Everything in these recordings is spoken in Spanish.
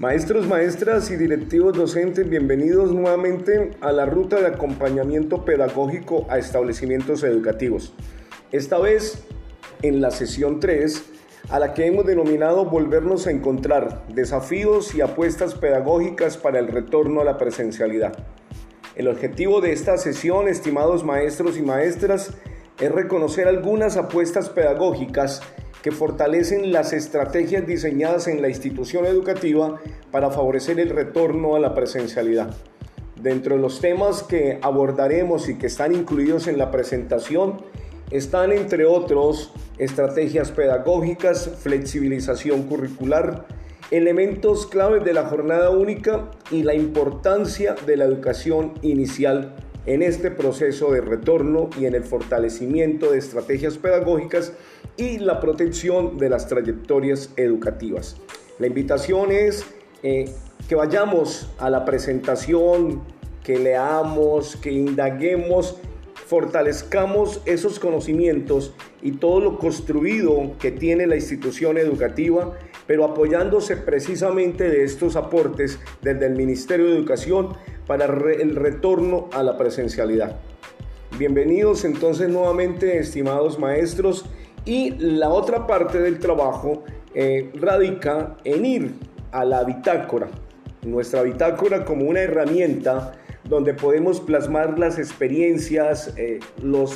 Maestros, maestras y directivos docentes, bienvenidos nuevamente a la ruta de acompañamiento pedagógico a establecimientos educativos. Esta vez en la sesión 3, a la que hemos denominado Volvernos a encontrar, desafíos y apuestas pedagógicas para el retorno a la presencialidad. El objetivo de esta sesión, estimados maestros y maestras, es reconocer algunas apuestas pedagógicas que fortalecen las estrategias diseñadas en la institución educativa para favorecer el retorno a la presencialidad. Dentro de los temas que abordaremos y que están incluidos en la presentación están, entre otros, estrategias pedagógicas, flexibilización curricular, elementos claves de la jornada única y la importancia de la educación inicial en este proceso de retorno y en el fortalecimiento de estrategias pedagógicas y la protección de las trayectorias educativas. La invitación es eh, que vayamos a la presentación, que leamos, que indaguemos, fortalezcamos esos conocimientos y todo lo construido que tiene la institución educativa, pero apoyándose precisamente de estos aportes desde el Ministerio de Educación para el retorno a la presencialidad. Bienvenidos entonces nuevamente, estimados maestros, y la otra parte del trabajo eh, radica en ir a la bitácora, nuestra bitácora como una herramienta donde podemos plasmar las experiencias, eh,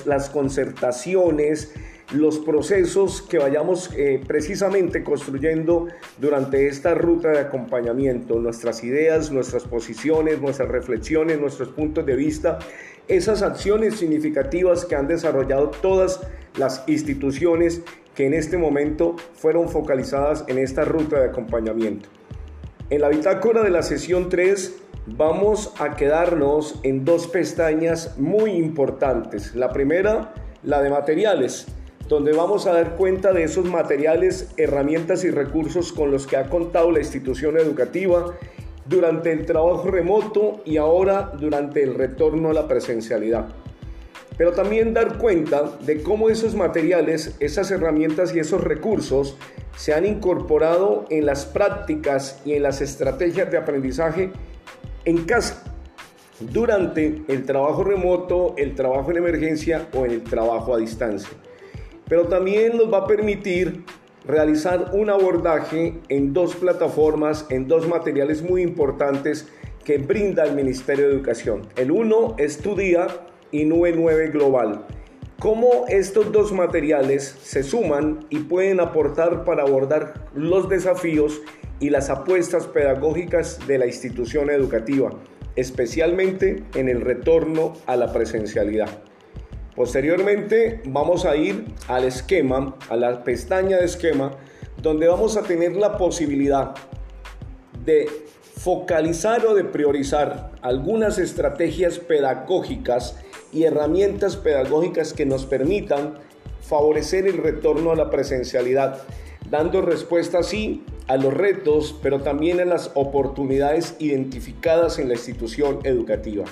las concertaciones, los procesos que vayamos eh, precisamente construyendo durante esta ruta de acompañamiento, nuestras ideas, nuestras posiciones, nuestras reflexiones, nuestros puntos de vista, esas acciones significativas que han desarrollado todas las instituciones que en este momento fueron focalizadas en esta ruta de acompañamiento. En la bitácora de la sesión 3 vamos a quedarnos en dos pestañas muy importantes. La primera, la de materiales, donde vamos a dar cuenta de esos materiales, herramientas y recursos con los que ha contado la institución educativa durante el trabajo remoto y ahora durante el retorno a la presencialidad. Pero también dar cuenta de cómo esos materiales, esas herramientas y esos recursos se han incorporado en las prácticas y en las estrategias de aprendizaje en casa, durante el trabajo remoto, el trabajo en emergencia o en el trabajo a distancia. Pero también nos va a permitir realizar un abordaje en dos plataformas, en dos materiales muy importantes que brinda el Ministerio de Educación. El uno es Tu Día y Nube 9 Global. Cómo estos dos materiales se suman y pueden aportar para abordar los desafíos y las apuestas pedagógicas de la institución educativa, especialmente en el retorno a la presencialidad. Posteriormente vamos a ir al esquema, a la pestaña de esquema, donde vamos a tener la posibilidad de focalizar o de priorizar algunas estrategias pedagógicas y herramientas pedagógicas que nos permitan favorecer el retorno a la presencialidad, dando respuesta así a los retos, pero también a las oportunidades identificadas en la institución educativa.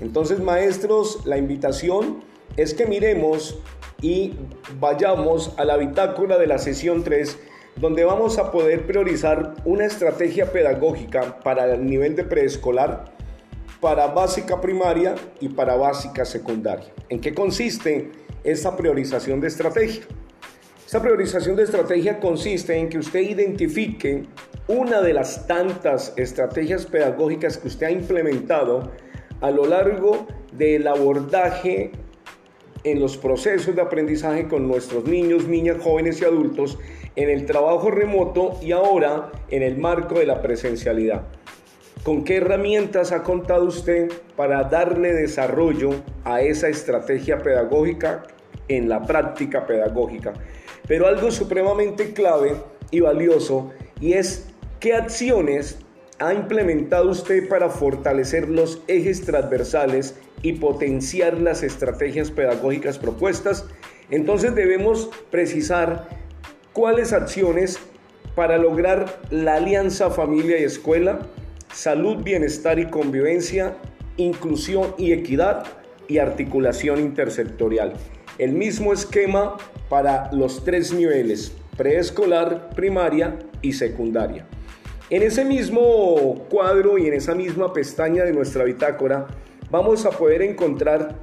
Entonces, maestros, la invitación es que miremos y vayamos a la bitácora de la sesión 3, donde vamos a poder priorizar una estrategia pedagógica para el nivel de preescolar, para básica primaria y para básica secundaria. ¿En qué consiste esta priorización de estrategia? Esta priorización de estrategia consiste en que usted identifique una de las tantas estrategias pedagógicas que usted ha implementado a lo largo del abordaje en los procesos de aprendizaje con nuestros niños, niñas, jóvenes y adultos, en el trabajo remoto y ahora en el marco de la presencialidad. ¿Con qué herramientas ha contado usted para darle desarrollo a esa estrategia pedagógica en la práctica pedagógica? Pero algo supremamente clave y valioso y es qué acciones ha implementado usted para fortalecer los ejes transversales y potenciar las estrategias pedagógicas propuestas, entonces debemos precisar cuáles acciones para lograr la alianza familia y escuela, salud, bienestar y convivencia, inclusión y equidad y articulación intersectorial. El mismo esquema para los tres niveles, preescolar, primaria y secundaria. En ese mismo cuadro y en esa misma pestaña de nuestra bitácora vamos a poder encontrar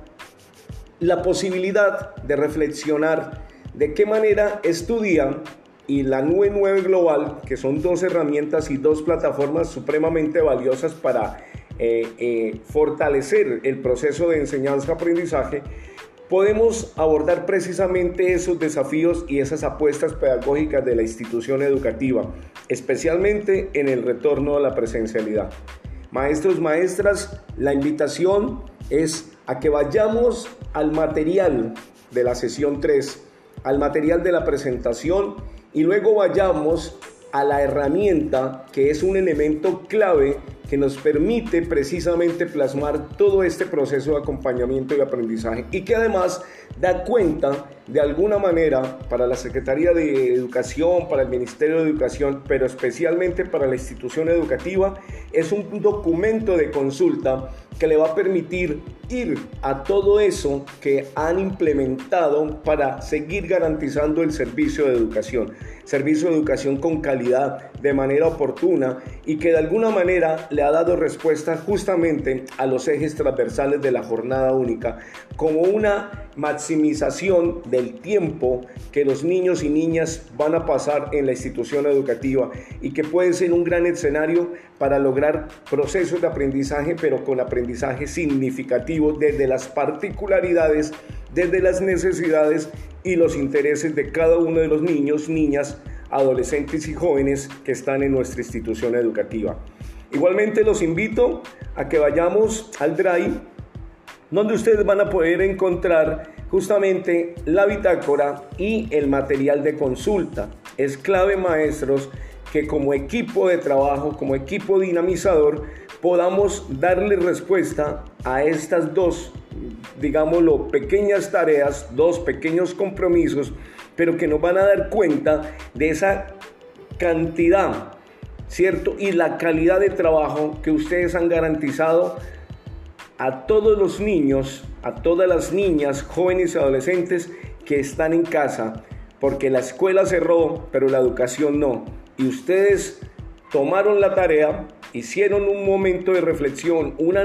la posibilidad de reflexionar de qué manera estudian y la nube 9 global, que son dos herramientas y dos plataformas supremamente valiosas para eh, eh, fortalecer el proceso de enseñanza-aprendizaje, podemos abordar precisamente esos desafíos y esas apuestas pedagógicas de la institución educativa, especialmente en el retorno a la presencialidad. Maestros, maestras, la invitación es a que vayamos al material de la sesión 3, al material de la presentación y luego vayamos a la herramienta que es un elemento clave que nos permite precisamente plasmar todo este proceso de acompañamiento y aprendizaje y que además da cuenta de alguna manera para la Secretaría de Educación, para el Ministerio de Educación, pero especialmente para la institución educativa, es un documento de consulta que le va a permitir ir a todo eso que han implementado para seguir garantizando el servicio de educación, servicio de educación con calidad, de manera oportuna y que de alguna manera le ha dado respuesta justamente a los ejes transversales de la jornada única, como una maximización del tiempo que los niños y niñas van a pasar en la institución educativa y que puede ser un gran escenario para lograr procesos de aprendizaje, pero con aprendizaje significativo desde las particularidades, desde las necesidades y los intereses de cada uno de los niños, niñas, adolescentes y jóvenes que están en nuestra institución educativa. Igualmente los invito a que vayamos al Drive, donde ustedes van a poder encontrar justamente la bitácora y el material de consulta. Es clave, maestros, que como equipo de trabajo, como equipo dinamizador, podamos darle respuesta a estas dos, digámoslo, pequeñas tareas, dos pequeños compromisos pero que nos van a dar cuenta de esa cantidad, ¿cierto? Y la calidad de trabajo que ustedes han garantizado a todos los niños, a todas las niñas, jóvenes y adolescentes que están en casa, porque la escuela cerró, pero la educación no. Y ustedes tomaron la tarea, hicieron un momento de reflexión, un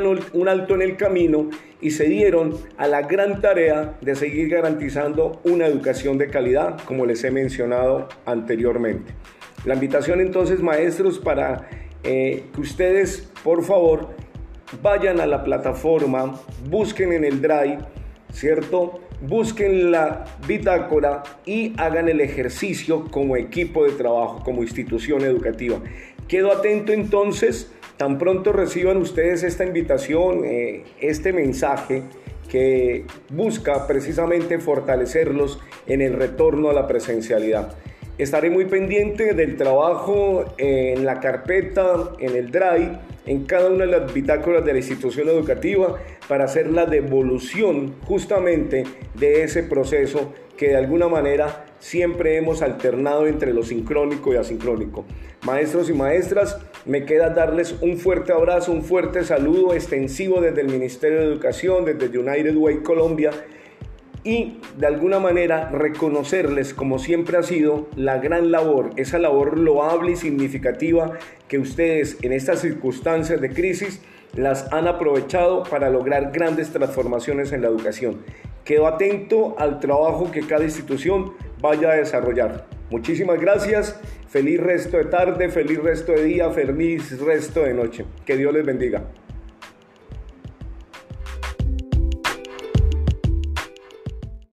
alto en el camino y se dieron a la gran tarea de seguir garantizando una educación de calidad, como les he mencionado anteriormente. La invitación entonces, maestros, para eh, que ustedes, por favor, vayan a la plataforma, busquen en el Drive, ¿cierto? Busquen la bitácora y hagan el ejercicio como equipo de trabajo, como institución educativa. Quedo atento entonces Tan pronto reciban ustedes esta invitación, eh, este mensaje que busca precisamente fortalecerlos en el retorno a la presencialidad. Estaré muy pendiente del trabajo en la carpeta, en el drive, en cada una de las bitácoras de la institución educativa para hacer la devolución justamente de ese proceso que de alguna manera siempre hemos alternado entre lo sincrónico y asincrónico. Maestros y maestras, me queda darles un fuerte abrazo, un fuerte saludo extensivo desde el Ministerio de Educación, desde United Way Colombia y de alguna manera reconocerles como siempre ha sido la gran labor, esa labor loable y significativa que ustedes en estas circunstancias de crisis las han aprovechado para lograr grandes transformaciones en la educación. Quedo atento al trabajo que cada institución vaya a desarrollar. Muchísimas gracias, feliz resto de tarde, feliz resto de día, feliz resto de noche. Que Dios les bendiga.